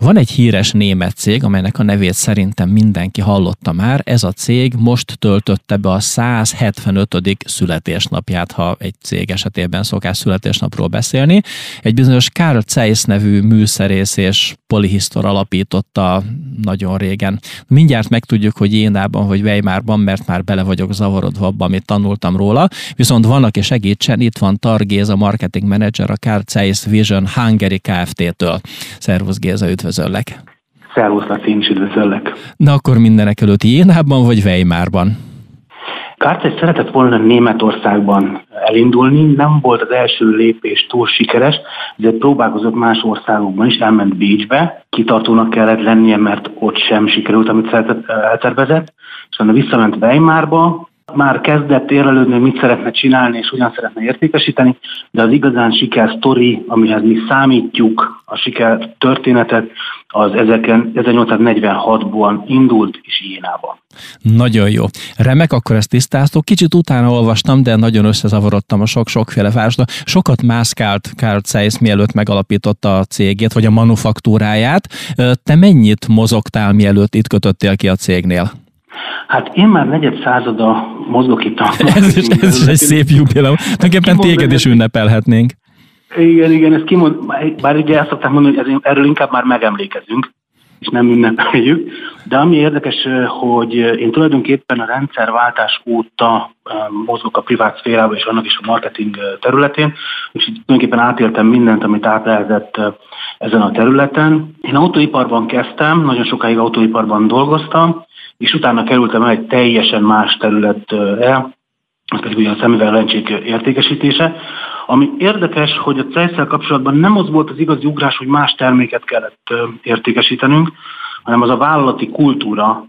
Van egy híres német cég, amelynek a nevét szerintem mindenki hallotta már. Ez a cég most töltötte be a 175. születésnapját, ha egy cég esetében szokás születésnapról beszélni. Egy bizonyos Karl Zeiss nevű műszerész és polihisztor alapította nagyon régen. Mindjárt megtudjuk, hogy Jénában vagy Weimarban, mert már bele vagyok zavarodva abban, amit tanultam róla. Viszont van, aki segítsen, itt van Targéz, a marketing manager a Karl Zeiss Vision Hungary Kft-től. Szervusz Géza, üdvözöllek! Szervusz, Laci, én is üdvözöllek! Na akkor mindenek előtt Jénában vagy Weimarban? Kártyás szeretett volna Németországban elindulni, nem volt az első lépés túl sikeres, ezért próbálkozott más országokban is, elment Bécsbe, kitartónak kellett lennie, mert ott sem sikerült, amit eltervezett, és onnan visszament Weimarba, már kezdett érlelődni, hogy mit szeretne csinálni és hogyan szeretne értékesíteni, de az igazán siker sztori, amihez mi számítjuk a siker történetet, az 1846-ban indult és Jénában. Nagyon jó. Remek, akkor ezt tisztáztuk. Kicsit utána olvastam, de nagyon összezavarodtam a sok-sokféle vásda. Sokat mászkált Carl Zeiss, mielőtt megalapította a cégét, vagy a manufaktúráját. Te mennyit mozogtál, mielőtt itt kötöttél ki a cégnél? Hát én már negyed százada mozgok itt a... ez, is, ez is egy szép jubileum. Tulajdonképpen téged is ünnepelhetnénk. Igen, igen, ezt kimond, bár ugye el szokták mondani, hogy erről inkább már megemlékezünk, és nem ünnepeljük. De ami érdekes, hogy én tulajdonképpen a rendszerváltás óta mozgok a privát szférában és annak is a marketing területén, úgyhogy tulajdonképpen átéltem mindent, amit át lehetett ezen a területen. Én autóiparban kezdtem, nagyon sokáig autóiparban dolgoztam, és utána kerültem el egy teljesen más területre, az pedig ugye a szemüveg lencsék értékesítése, ami érdekes, hogy a cejszel kapcsolatban nem az volt az igazi ugrás, hogy más terméket kellett értékesítenünk, hanem az a vállalati kultúra,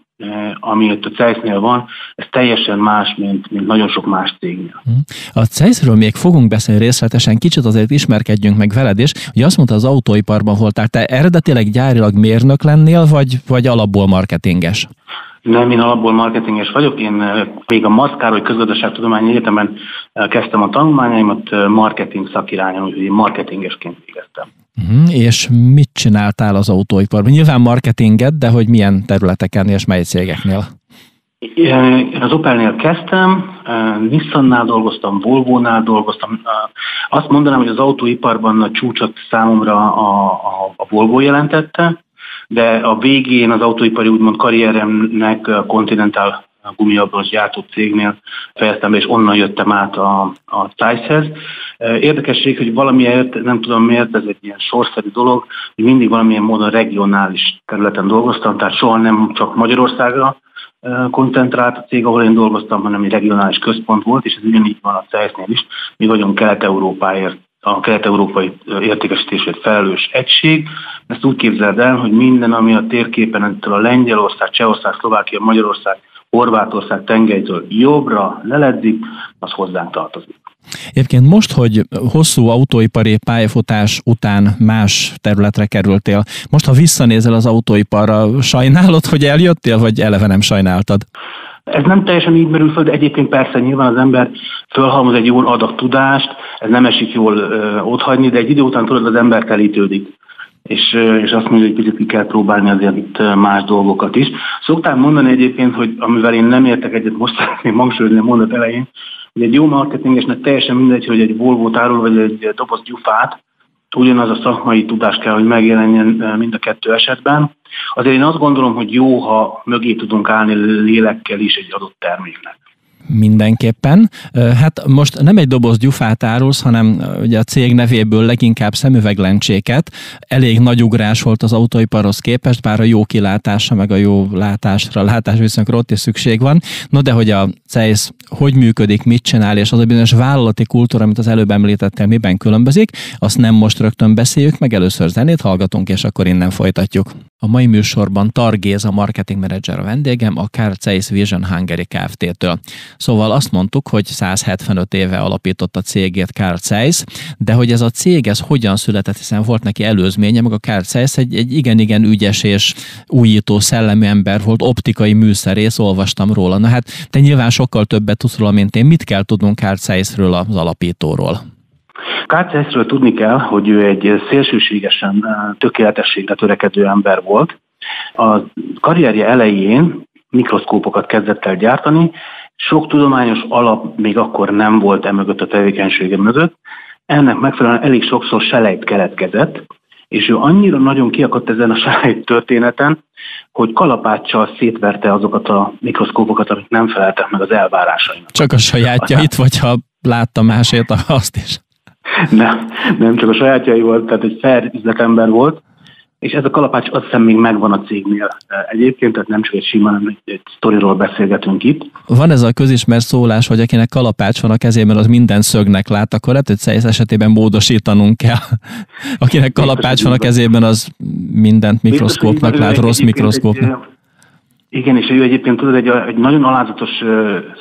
ami ott a Zeiss-nél van, ez teljesen más, mint, mint nagyon sok más cégnél. Hm. A Zeiss-ről még fogunk beszélni részletesen, kicsit azért ismerkedjünk meg veled is. Ugye azt mondta, az autóiparban voltál, te eredetileg gyárilag mérnök lennél, vagy, vagy alapból marketinges? Nem, én alapból marketinges vagyok. Én még a Maszkároly Közgazdaságtudományi Egyetemen kezdtem a tanulmányaimat marketing szakirányon, úgyhogy én marketingesként végeztem. Uh-huh. És mit csináltál az autóiparban? Nyilván marketinget, de hogy milyen területeken és mely cégeknél? Én az Opelnél kezdtem, Nissannál dolgoztam, Volvo-nál dolgoztam. Azt mondanám, hogy az autóiparban a csúcsot számomra a, a, a Volvo jelentette, de a végén az autóipari úgymond karrieremnek a Continental gumiabroncs gyártó cégnél fejeztem be, és onnan jöttem át a, a Zeiss-hez. Érdekesség, hogy valamiért, nem tudom miért, ez egy ilyen sorszerű dolog, hogy mindig valamilyen módon regionális területen dolgoztam, tehát soha nem csak Magyarországra koncentrált a cég, ahol én dolgoztam, hanem egy regionális központ volt, és ez ugyanígy van a Zeiss-nél is. Mi vagyunk Kelet-Európáért a kelet-európai értékesítésért felelős egység. Ezt úgy képzeld el, hogy minden, ami a térképen ettől a Lengyelország, Csehország, Szlovákia, Magyarország, Horvátország tengelytől jobbra leledzik, az hozzánk tartozik. Egyébként most, hogy hosszú autóipari pályafutás után más területre kerültél, most ha visszanézel az autóiparra, sajnálod, hogy eljöttél, vagy eleve nem sajnáltad? Ez nem teljesen így merül föl, de egyébként persze nyilván az ember fölhalmoz egy jó adag tudást, ez nem esik jól ö, otthagyni, de egy idő után tudod, az ember telítődik. És, és azt mondja, hogy picit ki kell próbálni azért itt más dolgokat is. Szoktam mondani egyébként, hogy amivel én nem értek egyet, most szeretném hangsúlyozni a mondat elején, hogy egy jó marketingesnek teljesen mindegy, hogy egy Volvo tárol, vagy egy doboz gyufát, ugyanaz a szakmai tudás kell, hogy megjelenjen mind a kettő esetben. Azért én azt gondolom, hogy jó, ha mögé tudunk állni lélekkel is egy adott terméknek mindenképpen. Hát most nem egy doboz gyufát árulsz, hanem ugye a cég nevéből leginkább szemüveglencséket. Elég nagy ugrás volt az autóiparhoz képest, bár a jó kilátása, meg a jó látásra, látásviszonyokra ott is szükség van. No de hogy a CEIS hogy működik, mit csinál, és az a bizonyos vállalati kultúra, amit az előbb említettél, miben különbözik, azt nem most rögtön beszéljük, meg először zenét hallgatunk, és akkor innen folytatjuk. A mai műsorban Targéz, a marketing manager a vendégem, a Carl Zeiss Vision Hungary Kft-től. Szóval azt mondtuk, hogy 175 éve alapított a cégét Carl Zeiss, de hogy ez a cég ez hogyan született, hiszen volt neki előzménye, meg a Carl Zeiss egy, egy igen-igen ügyes és újító szellemű ember volt, optikai műszerész, olvastam róla. Na hát te nyilván sokkal többet tudsz róla, mint én. Mit kell tudnunk Carl Zeissről az alapítóról? Kártyászről tudni kell, hogy ő egy szélsőségesen tökéletességre törekedő ember volt. A karrierje elején mikroszkópokat kezdett el gyártani, sok tudományos alap még akkor nem volt emögött a tevékenysége mögött, ennek megfelelően elég sokszor selejt keletkezett, és ő annyira nagyon kiakadt ezen a selejt történeten, hogy kalapáccsal szétverte azokat a mikroszkópokat, amik nem feleltek meg az elvárásainak. Csak a sajátjait, vagy ha látta másért, azt is? Nem, nem csak a sajátjai volt, tehát egy fair üzletember volt, és ez a kalapács azt hiszem még megvan a cégnél egyébként, tehát nem csak egy sima, hanem egy, egy sztoriról beszélgetünk itt. Van ez a közismert szólás, hogy akinek kalapács van a kezében, az minden szögnek lát, akkor lehet, hogy Zeiss esetében módosítanunk kell. akinek kalapács van a kezében, az mindent mikroszkópnak lát, rossz mikroszkópnak. Igen, és ő egyébként tudod, egy, egy nagyon alázatos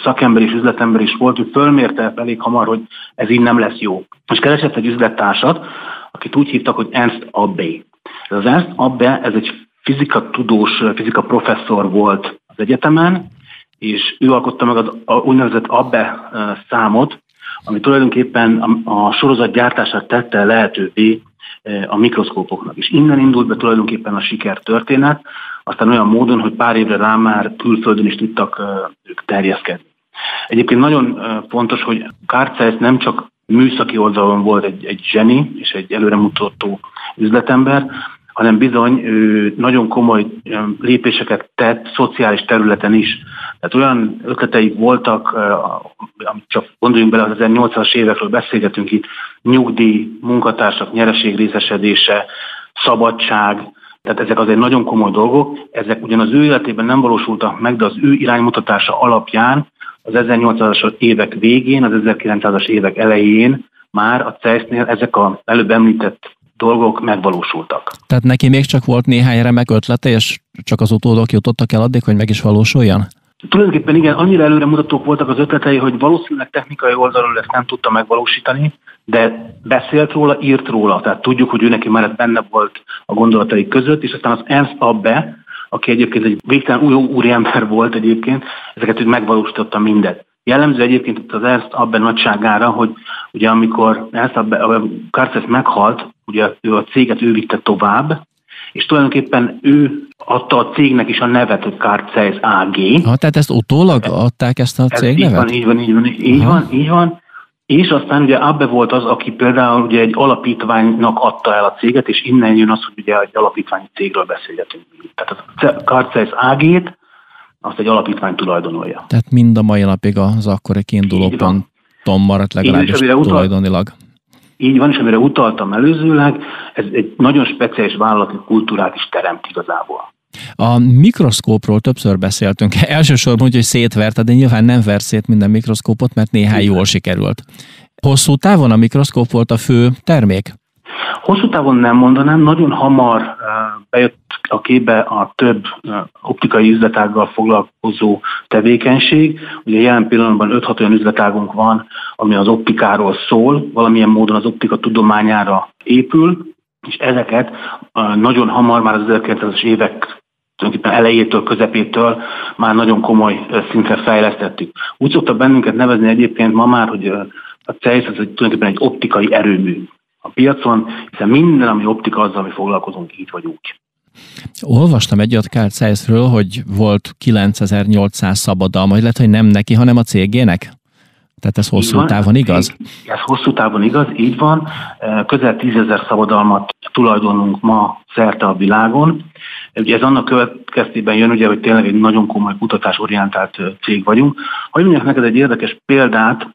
szakember és üzletember is volt, ő fölmérte elég hamar, hogy ez így nem lesz jó. És keresett egy üzlettársat, akit úgy hívtak, hogy Ernst Abbey. Az Ernst Abbe, ez egy fizika tudós, fizika professzor volt az egyetemen, és ő alkotta meg az a úgynevezett Abbe számot, ami tulajdonképpen a, a sorozat gyártását tette lehetővé a mikroszkópoknak. És innen indult be tulajdonképpen a sikertörténet, aztán olyan módon, hogy pár évre rá már külföldön is tudtak ők terjeszkedni. Egyébként nagyon fontos, hogy Carl nem csak műszaki oldalon volt egy, egy zseni és egy előremutató üzletember, hanem bizony ő nagyon komoly lépéseket tett szociális területen is. Tehát olyan ötleteik voltak, amit csak gondoljunk bele, az 1800-as évekről beszélgetünk itt, nyugdíj, munkatársak nyereség részesedése, szabadság, tehát ezek azért nagyon komoly dolgok, ezek ugyan az ő életében nem valósultak meg, de az ő iránymutatása alapján az 1800-as évek végén, az 1900-as évek elején már a CESZ-nél ezek az előbb említett dolgok megvalósultak. Tehát neki még csak volt néhány remek ötlete, és csak az utódok jutottak el addig, hogy meg is valósuljon? Tulajdonképpen igen, annyira előremutatók voltak az ötletei, hogy valószínűleg technikai oldalról ezt nem tudta megvalósítani, de beszélt róla, írt róla. Tehát tudjuk, hogy ő neki már benne volt a gondolatai között, és aztán az Ernst Abbe, aki egyébként egy végtelen új úriember volt egyébként, ezeket úgy megvalósította mindet. Jellemző egyébként az Ernst Abbe nagyságára, hogy ugye amikor Ernst Abbe, a Carces meghalt, ugye ő a céget ő vitte tovább, és tulajdonképpen ő adta a cégnek is a nevet, hogy Carces AG. Ha, tehát ezt utólag adták ezt a cégnevet? Így van, így van, így van, így van, így van. És aztán ugye Abbe volt az, aki például ugye egy alapítványnak adta el a céget, és innen jön az, hogy ugye egy alapítványi cégről beszélgetünk. Tehát a Carces AG-t azt egy alapítvány tulajdonolja. Tehát mind a mai napig az akkori kiinduló ponton maradt legalábbis tulajdonilag. Így van, és amire utaltam előzőleg, ez egy nagyon speciális vállalati kultúrát is teremt igazából. A mikroszkópról többször beszéltünk. Elsősorban úgy, hogy szétverte, de nyilván nem ver szét minden mikroszkópot, mert néhány jól sikerült. Hosszú távon a mikroszkóp volt a fő termék? Hosszú távon nem mondanám, nagyon hamar bejött a képbe a több optikai üzletággal foglalkozó tevékenység. Ugye jelen pillanatban 5-6 olyan üzletágunk van, ami az optikáról szól, valamilyen módon az optika tudományára épül, és ezeket nagyon hamar, már az 1900-as évek tulajdonképpen elejétől, közepétől már nagyon komoly szintre fejlesztettük. Úgy szoktak bennünket nevezni egyébként ma már, hogy a CEISZ az egy, tulajdonképpen egy optikai erőmű a piacon, hiszen minden, ami optika, azzal, ami foglalkozunk, így vagy úgy. Olvastam egy Carl Zeissről, hogy volt 9800 szabadalma, lehet, hogy nem neki, hanem a cégének? Tehát ez hosszú van, távon igaz? Ez hosszú távon igaz, így van. Közel tízezer szabadalmat tulajdonunk ma szerte a világon. Ugye ez annak következtében jön, ugye, hogy tényleg egy nagyon komoly kutatásorientált cég vagyunk. Hogy mondjak neked egy érdekes példát,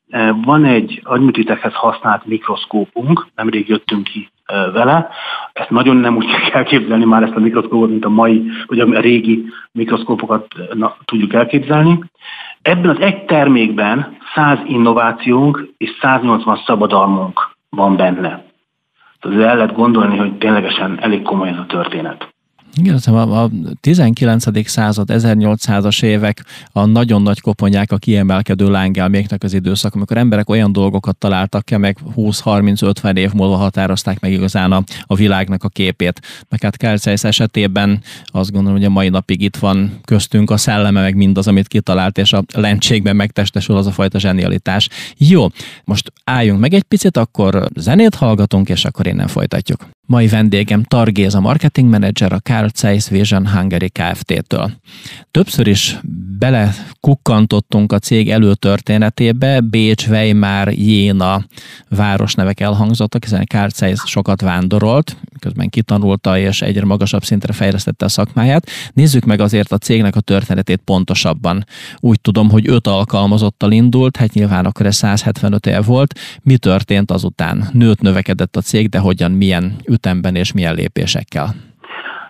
van egy agyműtétekhez használt mikroszkópunk, nemrég jöttünk ki vele. Ezt nagyon nem úgy kell elképzelni már ezt a mikroszkópot, mint a mai, vagy a régi mikroszkópokat na, tudjuk elképzelni. Ebben az egy termékben 100 innovációnk és 180 szabadalmunk van benne. Tehát el lehet gondolni, hogy ténylegesen elég komoly ez a történet. Igen, a, a 19. század, 1800-as évek a nagyon nagy koponyák, a kiemelkedő lángelméknek az időszak, amikor emberek olyan dolgokat találtak ki, meg 20-30-50 év múlva határozták meg igazán a, a világnak a képét. Meg hát Kárcájsz esetében azt gondolom, hogy a mai napig itt van köztünk a szelleme, meg mindaz, amit kitalált, és a lencségben megtestesül az a fajta zsenialitás. Jó, most álljunk meg egy picit, akkor zenét hallgatunk, és akkor innen folytatjuk. Mai vendégem a marketing manager a Carl Zeiss Vision Hungary Kft-től. Többször is belekukkantottunk a cég előtörténetébe, Bécs, Weimar, Jéna városnevek elhangzottak, hiszen Carl Zeiss sokat vándorolt, közben kitanulta és egyre magasabb szintre fejlesztette a szakmáját. Nézzük meg azért a cégnek a történetét pontosabban. Úgy tudom, hogy öt alkalmazottal indult, hát nyilván akkor ez 175 év volt. Mi történt azután? Nőtt, növekedett a cég, de hogyan, milyen ütemben és milyen lépésekkel?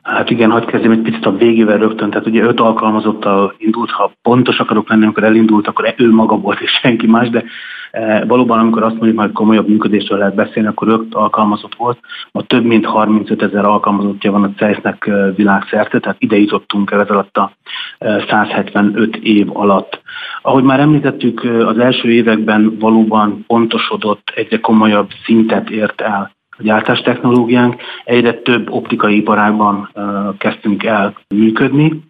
Hát igen, hagyd kezdjem egy picit a végével rögtön. Tehát ugye öt alkalmazottal indult, ha pontos akarok lenni, amikor elindult, akkor ő maga volt és senki más, de e, valóban amikor azt mondjuk, hogy komolyabb működésről lehet beszélni, akkor öt alkalmazott volt. Ma több mint 35 ezer alkalmazottja van a CESZ-nek e, világszerte, tehát ide jutottunk el ez alatt a 175 e, év alatt. Ahogy már említettük, az első években valóban pontosodott, egyre komolyabb szintet ért el a gyártástechnológiánk, egyre több optikai iparágban kezdtünk el működni.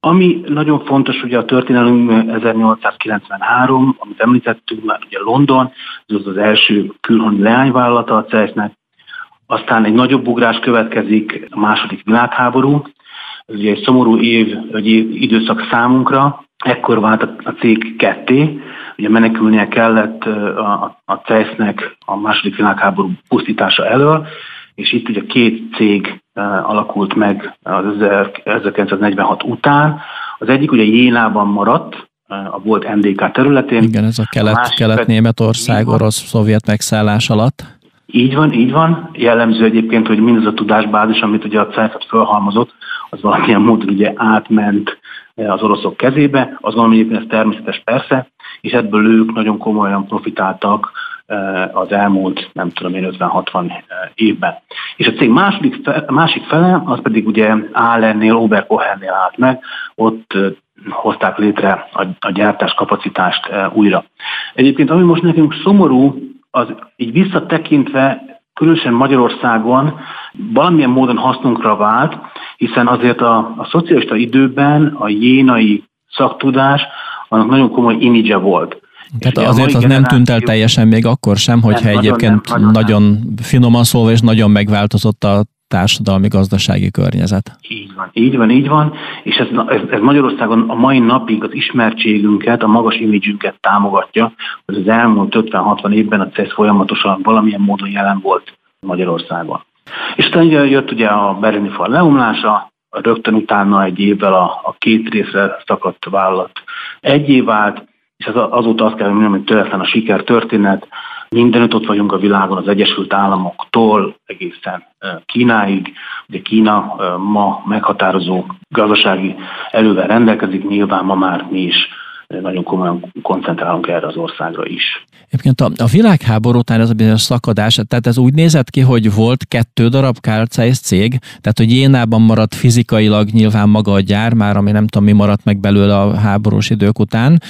Ami nagyon fontos, ugye a történelünk 1893, amit említettünk már, ugye London, ez az az első külhoni leányvállalata a CES-nek, aztán egy nagyobb ugrás következik a második világháború, ez ugye egy szomorú év, egy időszak számunkra, ekkor vált a cég ketté, ugye menekülnie kellett a, a CESZ-nek a második világháború pusztítása elől, és itt ugye két cég alakult meg az 1946 után. Az egyik ugye Jénában maradt, a volt NDK területén. Igen, ez a kelet, kelet-németország, orosz-szovjet megszállás alatt. Így van, így van. Jellemző egyébként, hogy mindaz a tudásbázis, amit ugye a CEFET felhalmozott, az valamilyen módon ugye átment az oroszok kezébe. Azt gondolom, hogy egyébként ez természetes persze, és ebből ők nagyon komolyan profitáltak az elmúlt, nem tudom én, 50-60 eh, évben. És a cég második, másik fele, az pedig ugye Allennél, Oberkohernél állt meg, ott hozták létre a, a gyártás kapacitást újra. Egyébként ami most nekünk szomorú, az így visszatekintve különösen Magyarországon valamilyen módon hasznunkra vált, hiszen azért a, a szocialista időben a jénai szaktudás annak nagyon komoly imidzse volt. Tehát azért az nem tűnt el teljesen még akkor sem, hogyha nem, egyébként nagyon, nem, nagyon, nagyon finoman szólva és nagyon megváltozott a társadalmi-gazdasági környezet. Így van, így van, így van, és ez, ez, ez Magyarországon a mai napig az ismertségünket, a magas imidzsünket támogatja, hogy az elmúlt 50-60 évben a CESZ folyamatosan valamilyen módon jelen volt Magyarországon. És aztán jött ugye a berlini fal leomlása, rögtön utána egy évvel a, a két részre szakadt vállalat év állt, és az, azóta azt kell mondanom, hogy töretlen a siker történet, Mindenütt ott vagyunk a világon, az Egyesült Államoktól egészen Kínáig. Ugye Kína ma meghatározó gazdasági elővel rendelkezik, nyilván ma már mi is nagyon komolyan koncentrálunk erre az országra is. Egyébként a, a világháború után ez a bizonyos szakadás, tehát ez úgy nézett ki, hogy volt kettő darab Zeiss cég, tehát hogy Jénában maradt fizikailag nyilván maga a gyár, már ami nem tudom mi maradt meg belőle a háborús idők után,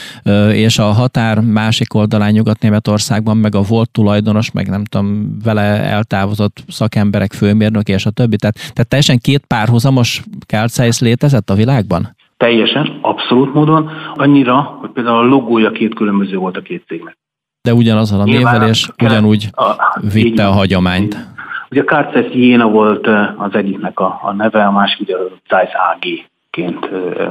és a határ másik oldalán Nyugat-Németországban meg a volt tulajdonos, meg nem tudom, vele eltávozott szakemberek, főmérnök és a többi. Tehát, tehát teljesen két párhuzamos Zeiss létezett a világban? Teljesen, abszolút módon, annyira, hogy például a logója két különböző volt a két cégnek. De ugyanazzal a névvel, és ugyanúgy a, vitte a hagyományt. Ugye a Kárcesz Jéna volt az egyiknek a, a neve, a másik ugye a Zeiss AG-ként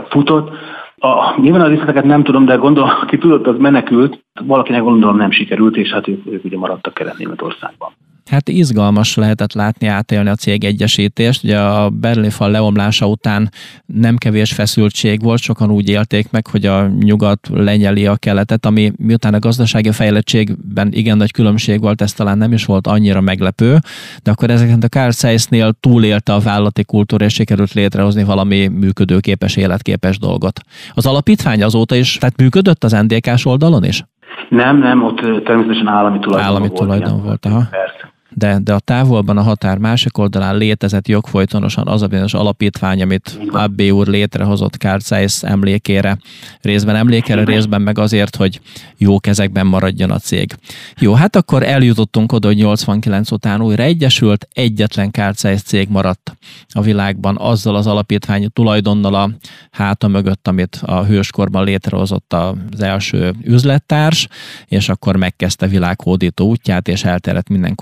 futott. A, nyilván a részleteket nem tudom, de gondolom, aki tudott, az menekült. Valakinek gondolom nem sikerült, és hát ők, ők ugye maradtak Kelet-Németországban. Hát izgalmas lehetett látni, átélni a cég egyesítést. Ugye a berlin fal leomlása után nem kevés feszültség volt, sokan úgy élték meg, hogy a nyugat lenyeli a keletet, ami miután a gazdasági fejlettségben igen nagy különbség volt, ez talán nem is volt annyira meglepő, de akkor ezeket a Carl Zeiss-nél túlélte a vállalati kultúra, és sikerült létrehozni valami működőképes, életképes dolgot. Az alapítvány azóta is, tehát működött az NDK-s oldalon is? Nem, nem, ott természetesen állami tulajdon állami volt. Állami tulajdon volt, aha. Persze. De, de a távolban a határ másik oldalán létezett jogfolytonosan az a bizonyos alapítvány, amit Abbé úr létrehozott Carl Zeiss emlékére, részben emlékére, részben meg azért, hogy jó kezekben maradjon a cég. Jó, hát akkor eljutottunk oda, hogy 89 után újra egyesült, egyetlen Carl Zeiss cég maradt a világban azzal az alapítványi tulajdonnal a háta mögött, amit a hőskorban létrehozott az első üzlettárs, és akkor megkezdte világhódító útját, és elterett minden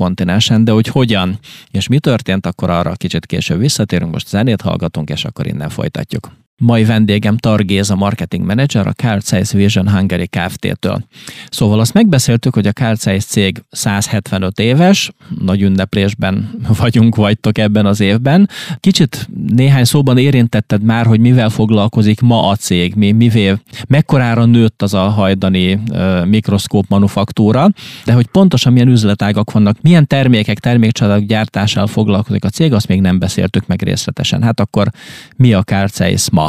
kontinensen, de hogy hogyan és mi történt, akkor arra kicsit később visszatérünk, most zenét hallgatunk, és akkor innen folytatjuk. Mai vendégem Targéz, a marketing manager a Carl Zeiss Vision Hungary Kft-től. Szóval azt megbeszéltük, hogy a Carl Zeiss cég 175 éves, nagy ünneplésben vagyunk, vagytok ebben az évben. Kicsit néhány szóban érintetted már, hogy mivel foglalkozik ma a cég, mi, mivel, mekkorára nőtt az a hajdani uh, mikroszkóp manufaktúra, de hogy pontosan milyen üzletágak vannak, milyen termékek, termékcsaládok gyártásával foglalkozik a cég, azt még nem beszéltük meg részletesen. Hát akkor mi a Carl Zeiss ma?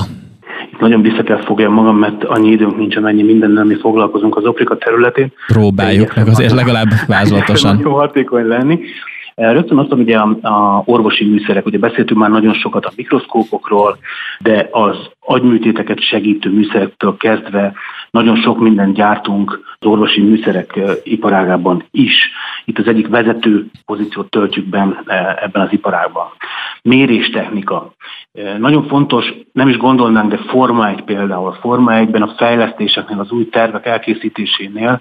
Itt nagyon vissza kell fogjam magam, mert annyi időnk nincs, amennyi mindennel mi foglalkozunk az Oprika területén. Próbáljuk meg azért legalább vázlatosan. Nagyon hatékony lenni. Rögtön azt, hogy a, a orvosi műszerek, ugye beszéltünk már nagyon sokat a mikroszkópokról, de az agyműtéteket segítő műszerektől kezdve nagyon sok mindent gyártunk az orvosi műszerek iparágában is. Itt az egyik vezető pozíciót töltjük be ebben az iparágban. Méréstechnika. Nagyon fontos, nem is gondolnánk, de Forma 1 például. Forma 1-ben a fejlesztéseknél, az új tervek elkészítésénél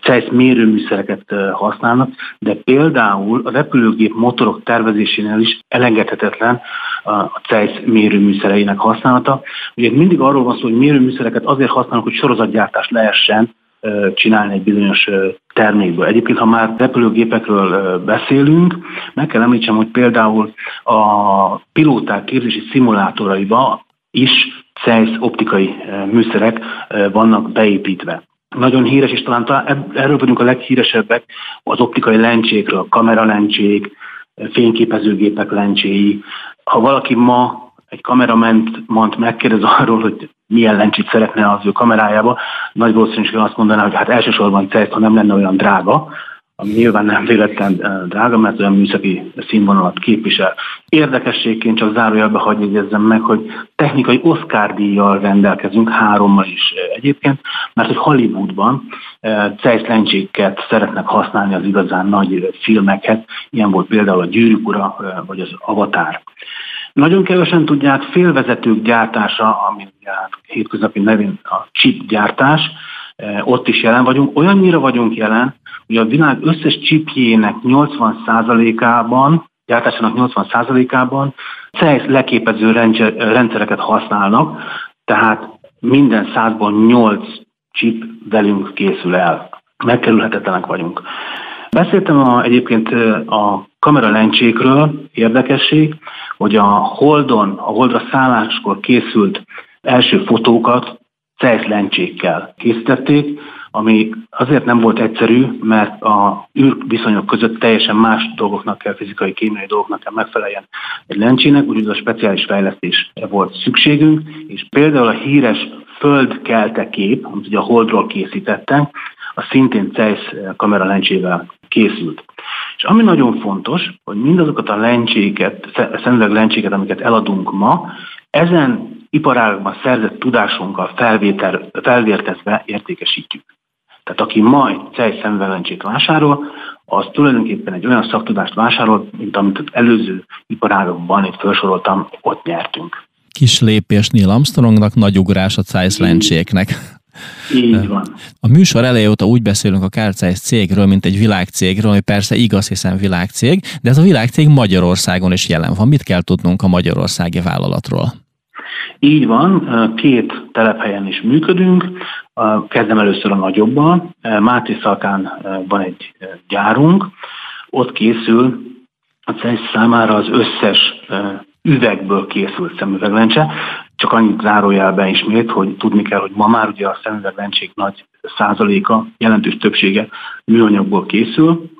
CEISZ mérőműszereket használnak, de például a repülőgép motorok tervezésénél is elengedhetetlen a CEISZ mérőműszereinek használata. Ugye mindig arról van szó, hogy mérőműszereket azért használunk, hogy sorozatgyártást lehessen csinálni egy bizonyos termékből. Egyébként, ha már repülőgépekről beszélünk, meg kell említsem, hogy például a pilóták képzési szimulátoraiba is CEISZ optikai műszerek vannak beépítve. Nagyon híres, és talán erről vagyunk a leghíresebbek, az optikai lencsékről, kameralencsék, fényképezőgépek lencséi. Ha valaki ma egy kamerament mond megkérdez arról, hogy milyen lencsét szeretne az ő kamerájába, nagy valószínűséggel azt mondaná, hogy hát elsősorban CERT, ha nem lenne olyan drága, ami nyilván nem véletlen eh, drága, mert olyan műszaki színvonalat képvisel. Érdekességként csak zárójelbe hagyj jegyezzem meg, hogy technikai Oscar díjjal rendelkezünk, hárommal is eh, egyébként, mert hogy Hollywoodban Zeiss eh, lencséket szeretnek használni az igazán nagy filmekhez, ilyen volt például a Gyűrűk ura, vagy az Avatar. Nagyon kevesen tudják félvezetők gyártása, ami hát hétköznapi nevén a chip gyártás, e, ott is jelen vagyunk. Olyannyira vagyunk jelen, hogy a világ összes chipjének 80%-ában, gyártásának 80%-ában CEIS leképező rendszereket használnak, tehát minden százból 8 chip velünk készül el. Megkerülhetetlenek vagyunk. Beszéltem a, egyébként a kameralencsékről, érdekesség, hogy a Holdon, a Holdra szálláskor készült első fotókat CEISZ lencsékkel készítették, ami azért nem volt egyszerű, mert a űrviszonyok között teljesen más dolgoknak kell, fizikai, kémiai dolgoknak kell megfeleljen egy lencsének, úgyhogy a speciális fejlesztésre volt szükségünk, és például a híres földkelte kép, amit ugye a Holdról készítettek, a szintén CEISZ kamera lencsével készült. És ami nagyon fontos, hogy mindazokat a lencséket, szemüveg lencséket, amiket eladunk ma, ezen iparágban szerzett tudásunkkal felvétel, felvértezve értékesítjük. Tehát aki ma egy CEI szemüveglencsét vásárol, az tulajdonképpen egy olyan szaktudást vásárol, mint amit az előző iparágokban itt felsoroltam, ott nyertünk. Kis lépés Neil Armstrongnak, nagy ugrás a CEIS lencséknek. Így van. A műsor eleje óta úgy beszélünk a Kárcájsz cégről, mint egy világcégről, ami persze igaz, hiszen világcég, de ez a világcég Magyarországon is jelen van. Mit kell tudnunk a magyarországi vállalatról? Így van, két telephelyen is működünk. Kezdem először a nagyobban. Máté Szalkán van egy gyárunk. Ott készül a CESZ számára az összes üvegből készült szemüveglencse. Csak annyit zárójelben ismét, hogy tudni kell, hogy ma már ugye a szemüveglencsék nagy százaléka, jelentős többsége műanyagból készül,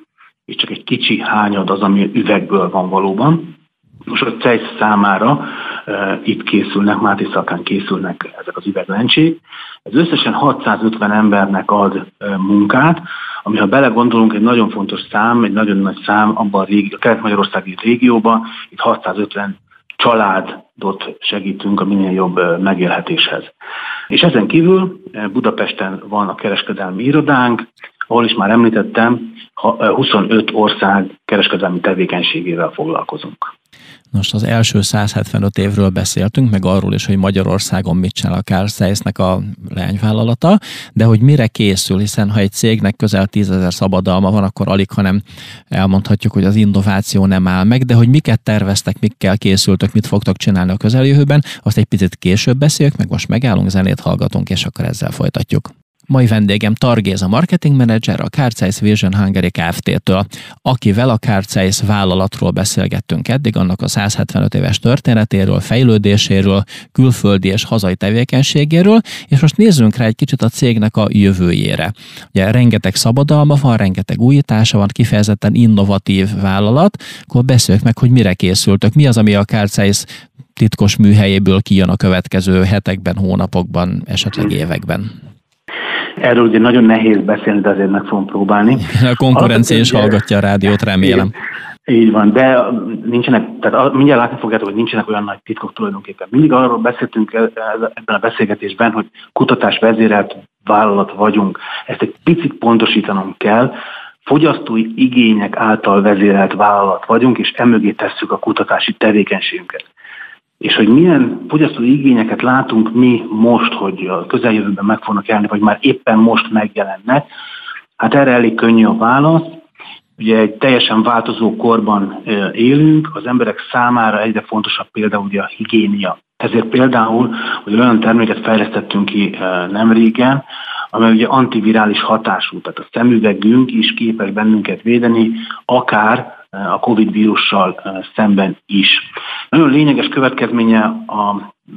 és csak egy kicsi hányad az, ami üvegből van valóban. Most a CEISZ számára e, itt készülnek, Máté Szakán készülnek ezek az üveglencsék. Ez összesen 650 embernek ad e, munkát, ami ha belegondolunk, egy nagyon fontos szám, egy nagyon nagy szám abban a, régi, a kelet-magyarországi régióban, itt 650 családot segítünk a minél jobb megélhetéshez. És ezen kívül Budapesten van a kereskedelmi irodánk, ahol is már említettem, 25 ország kereskedelmi tevékenységével foglalkozunk. Most az első 175 évről beszéltünk, meg arról is, hogy Magyarországon mit csinál a Carl Zeiss-nek a leányvállalata, de hogy mire készül, hiszen ha egy cégnek közel 10 ezer szabadalma van, akkor alig, hanem elmondhatjuk, hogy az innováció nem áll meg, de hogy miket terveztek, mikkel készültök, mit fogtok csinálni a közeljövőben, azt egy picit később beszéljük, meg most megállunk, zenét hallgatunk, és akkor ezzel folytatjuk. Mai vendégem Targéz a marketing manager a Carceis Vision Hungary Kft-től, akivel a Carceis vállalatról beszélgettünk eddig, annak a 175 éves történetéről, fejlődéséről, külföldi és hazai tevékenységéről, és most nézzünk rá egy kicsit a cégnek a jövőjére. Ugye rengeteg szabadalma van, rengeteg újítása van, kifejezetten innovatív vállalat, akkor beszéljük meg, hogy mire készültök, mi az, ami a Carceis titkos műhelyéből kijön a következő hetekben, hónapokban, esetleg években. Erről ugye nagyon nehéz beszélni, de azért meg fogom próbálni. A konkurencia is hallgatja a rádiót, remélem. Így van, de nincsenek, tehát mindjárt látni fogjátok, hogy nincsenek olyan nagy titkok tulajdonképpen. Mindig arról beszéltünk ebben a beszélgetésben, hogy kutatás vezérelt vállalat vagyunk. Ezt egy picit pontosítanunk kell. Fogyasztói igények által vezérelt vállalat vagyunk, és emögé tesszük a kutatási tevékenységünket és hogy milyen fogyasztói igényeket látunk mi most, hogy a közeljövőben meg fognak jelenni, vagy már éppen most megjelennek, hát erre elég könnyű a válasz. Ugye egy teljesen változó korban élünk, az emberek számára egyre fontosabb például ugye a higiénia. Ezért például, hogy olyan terméket fejlesztettünk ki nem régen, amely ugye antivirális hatású, tehát a szemüvegünk is képes bennünket védeni, akár a Covid vírussal szemben is. Nagyon lényeges következménye a,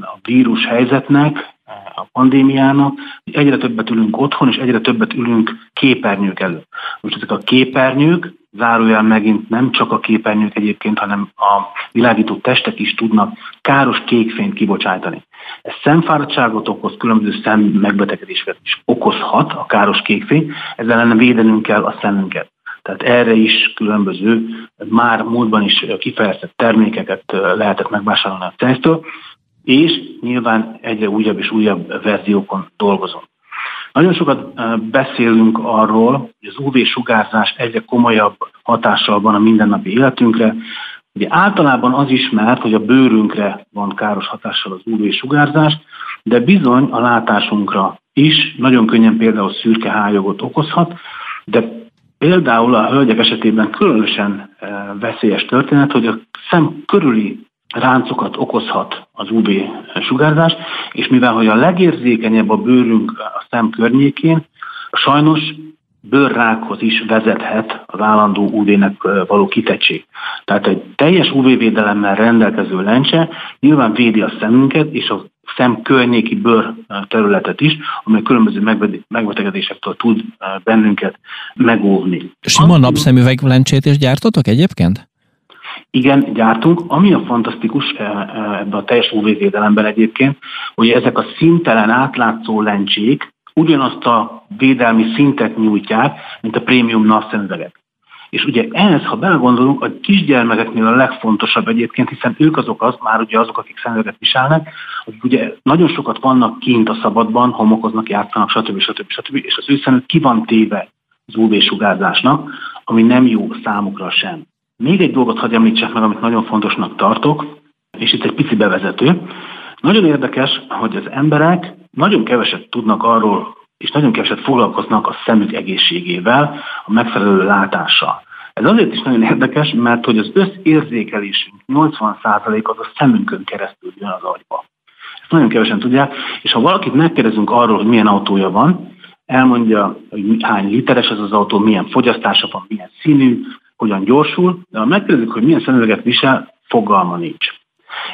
a vírus helyzetnek, a pandémiának, hogy egyre többet ülünk otthon, és egyre többet ülünk képernyők előtt. Most ezek a képernyők, zárójel megint nem csak a képernyők egyébként, hanem a világító testek is tudnak káros kékfényt kibocsátani. Ez szemfáradtságot okoz, különböző szem megbetegedéseket is okozhat a káros kékfény, ezzel ellen védenünk kell a szemünket. Tehát erre is különböző, már múltban is kifejezett termékeket lehetett megvásárolni a tesztől, és nyilván egyre újabb és újabb verziókon dolgozunk. Nagyon sokat beszélünk arról, hogy az UV-sugárzás egyre komolyabb hatással van a mindennapi életünkre. Ugye általában az ismert, hogy a bőrünkre van káros hatással az UV-sugárzás, de bizony a látásunkra is nagyon könnyen például szürke hályogot okozhat, de Például a hölgyek esetében különösen eh, veszélyes történet, hogy a szem körüli ráncokat okozhat az UV sugárzás, és mivel hogy a legérzékenyebb a bőrünk a szem környékén, sajnos bőrrákhoz is vezethet az állandó UV-nek eh, való kitettség. Tehát egy teljes UV-védelemmel rendelkező lencse nyilván védi a szemünket, és a szem környéki bőr területet is, amely különböző megbetegedésektől tud bennünket megóvni. Sima napszemüveg lencsét is gyártotok egyébként? Igen, gyártunk. Ami a fantasztikus ebben a teljes UV-védelemben egyébként, hogy ezek a szintelen átlátszó lencsék ugyanazt a védelmi szintet nyújtják, mint a prémium napszemüvegek. És ugye ehhez, ha belegondolunk, a kisgyermekeknél a legfontosabb egyébként, hiszen ők azok az, már ugye azok, akik szemüveget viselnek, akik ugye nagyon sokat vannak kint a szabadban, homokoznak, játszanak, stb. stb. stb. és az ő szemük ki van téve az UV-sugárzásnak, ami nem jó számukra sem. Még egy dolgot hagyj említsek meg, amit nagyon fontosnak tartok, és itt egy pici bevezető. Nagyon érdekes, hogy az emberek nagyon keveset tudnak arról, és nagyon keveset foglalkoznak a szemük egészségével, a megfelelő látással. Ez azért is nagyon érdekes, mert hogy az összérzékelésünk 80% az a szemünkön keresztül jön az agyba. Ezt nagyon kevesen tudják, és ha valakit megkérdezünk arról, hogy milyen autója van, elmondja, hogy hány literes ez az autó, milyen fogyasztása van, milyen színű, hogyan gyorsul, de ha megkérdezik, hogy milyen szemüveget visel, fogalma nincs.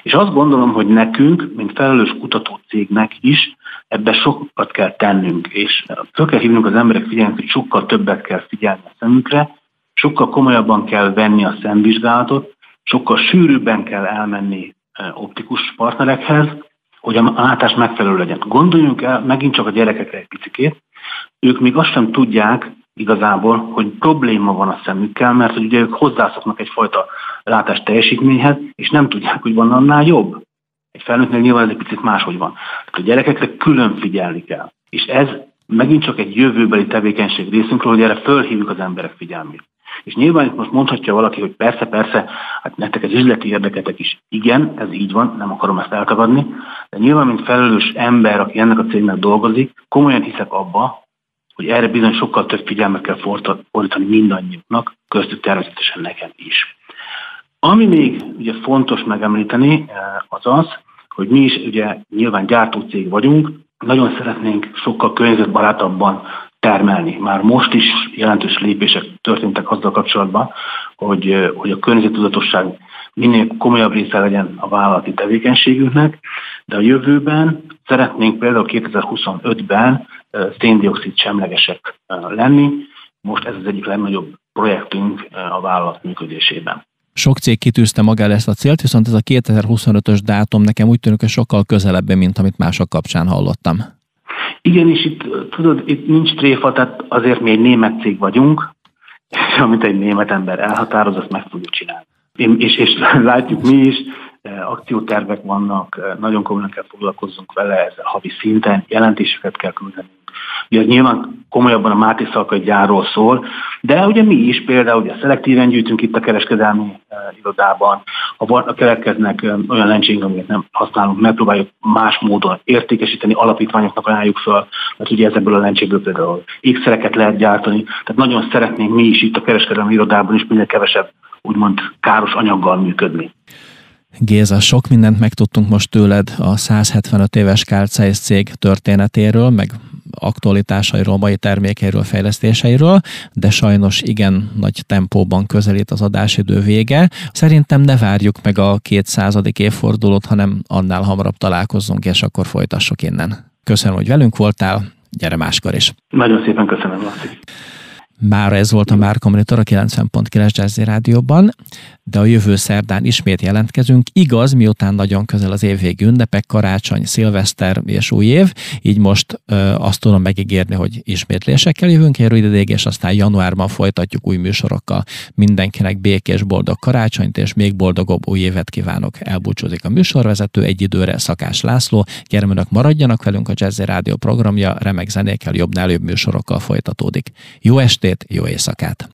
És azt gondolom, hogy nekünk, mint felelős kutató cégnek is ebbe sokat kell tennünk, és föl kell hívnunk az emberek figyelmet, hogy sokkal többet kell figyelni a szemükre, sokkal komolyabban kell venni a szemvizsgálatot, sokkal sűrűbben kell elmenni e, optikus partnerekhez, hogy a látás megfelelő legyen. Gondoljunk el megint csak a gyerekekre egy picikét, ők még azt sem tudják, igazából, hogy probléma van a szemükkel, mert hogy ugye ők hozzászoknak egyfajta látás teljesítményhez, és nem tudják, hogy van annál jobb. Egy felnőttnél nyilván ez egy picit máshogy van. Tehát a gyerekekre külön figyelni kell. És ez megint csak egy jövőbeli tevékenység részünkről, hogy erre fölhívjuk az emberek figyelmét. És nyilván itt most mondhatja valaki, hogy persze, persze, hát nektek ez üzleti érdeketek is. Igen, ez így van, nem akarom ezt eltagadni, de nyilván, mint felelős ember, aki ennek a cégnek dolgozik, komolyan hiszek abba, hogy erre bizony sokkal több figyelmet kell fordítani mindannyiunknak, köztük természetesen nekem is. Ami még ugye fontos megemlíteni, eh, az az, hogy mi is ugye nyilván gyártócég vagyunk, nagyon szeretnénk sokkal környezetbarátabban termelni. Már most is jelentős lépések történtek azzal kapcsolatban, hogy, eh, hogy a környezettudatosság minél komolyabb része legyen a vállalati tevékenységünknek, de a jövőben szeretnénk például 2025-ben eh, széndiokszid semlegesek lenni. Most ez az egyik legnagyobb projektünk a vállalat működésében. Sok cég kitűzte maga ezt a célt, viszont ez a 2025-ös dátum nekem úgy tűnik, hogy sokkal közelebb, mint amit mások kapcsán hallottam. Igen, és itt, tudod, itt nincs tréfa, tehát azért mi egy német cég vagyunk, és amit egy német ember elhatároz, azt meg fogjuk csinálni. És, és látjuk mi is, eh, akciótervek vannak, eh, nagyon komolyan kell foglalkozzunk vele, ez havi szinten jelentéseket kell küldeni. Ugye nyilván komolyabban a Máté Szalkai gyárról szól, de ugye mi is például ugye szelektíven gyűjtünk itt a kereskedelmi uh, irodában, ha van, keletkeznek olyan lencsénk, amiket nem használunk, megpróbáljuk más módon értékesíteni, alapítványoknak ajánljuk fel, mert ugye ezekből a lencséből például ékszereket lehet gyártani, tehát nagyon szeretnénk mi is itt a kereskedelmi irodában is minél kevesebb úgymond káros anyaggal működni. Géza, sok mindent megtudtunk most tőled a 175 éves Kálcájsz cég történetéről, meg aktualitásairól, mai termékeiről, fejlesztéseiről, de sajnos igen nagy tempóban közelít az adásidő vége. Szerintem ne várjuk meg a 200. évfordulót, hanem annál hamarabb találkozzunk, és akkor folytassuk innen. Köszönöm, hogy velünk voltál, gyere máskor is. Nagyon szépen köszönöm, Laci. Már ez volt a Márka Monitor a 90.9 Jazzy Rádióban, de a jövő szerdán ismét jelentkezünk. Igaz, miután nagyon közel az évvégi ünnepek, karácsony, szilveszter és új év, így most ö, azt tudom megígérni, hogy ismétlésekkel jövünk rövid ideig, és aztán januárban folytatjuk új műsorokkal. Mindenkinek békés, boldog karácsonyt és még boldogabb új évet kívánok. Elbúcsúzik a műsorvezető egy időre Szakás László. Gyermenök maradjanak velünk, a Jazzy Rádió programja remek zenékkel, jobbnál jobb műsorokkal folytatódik. Jó estét, jó éjszakát!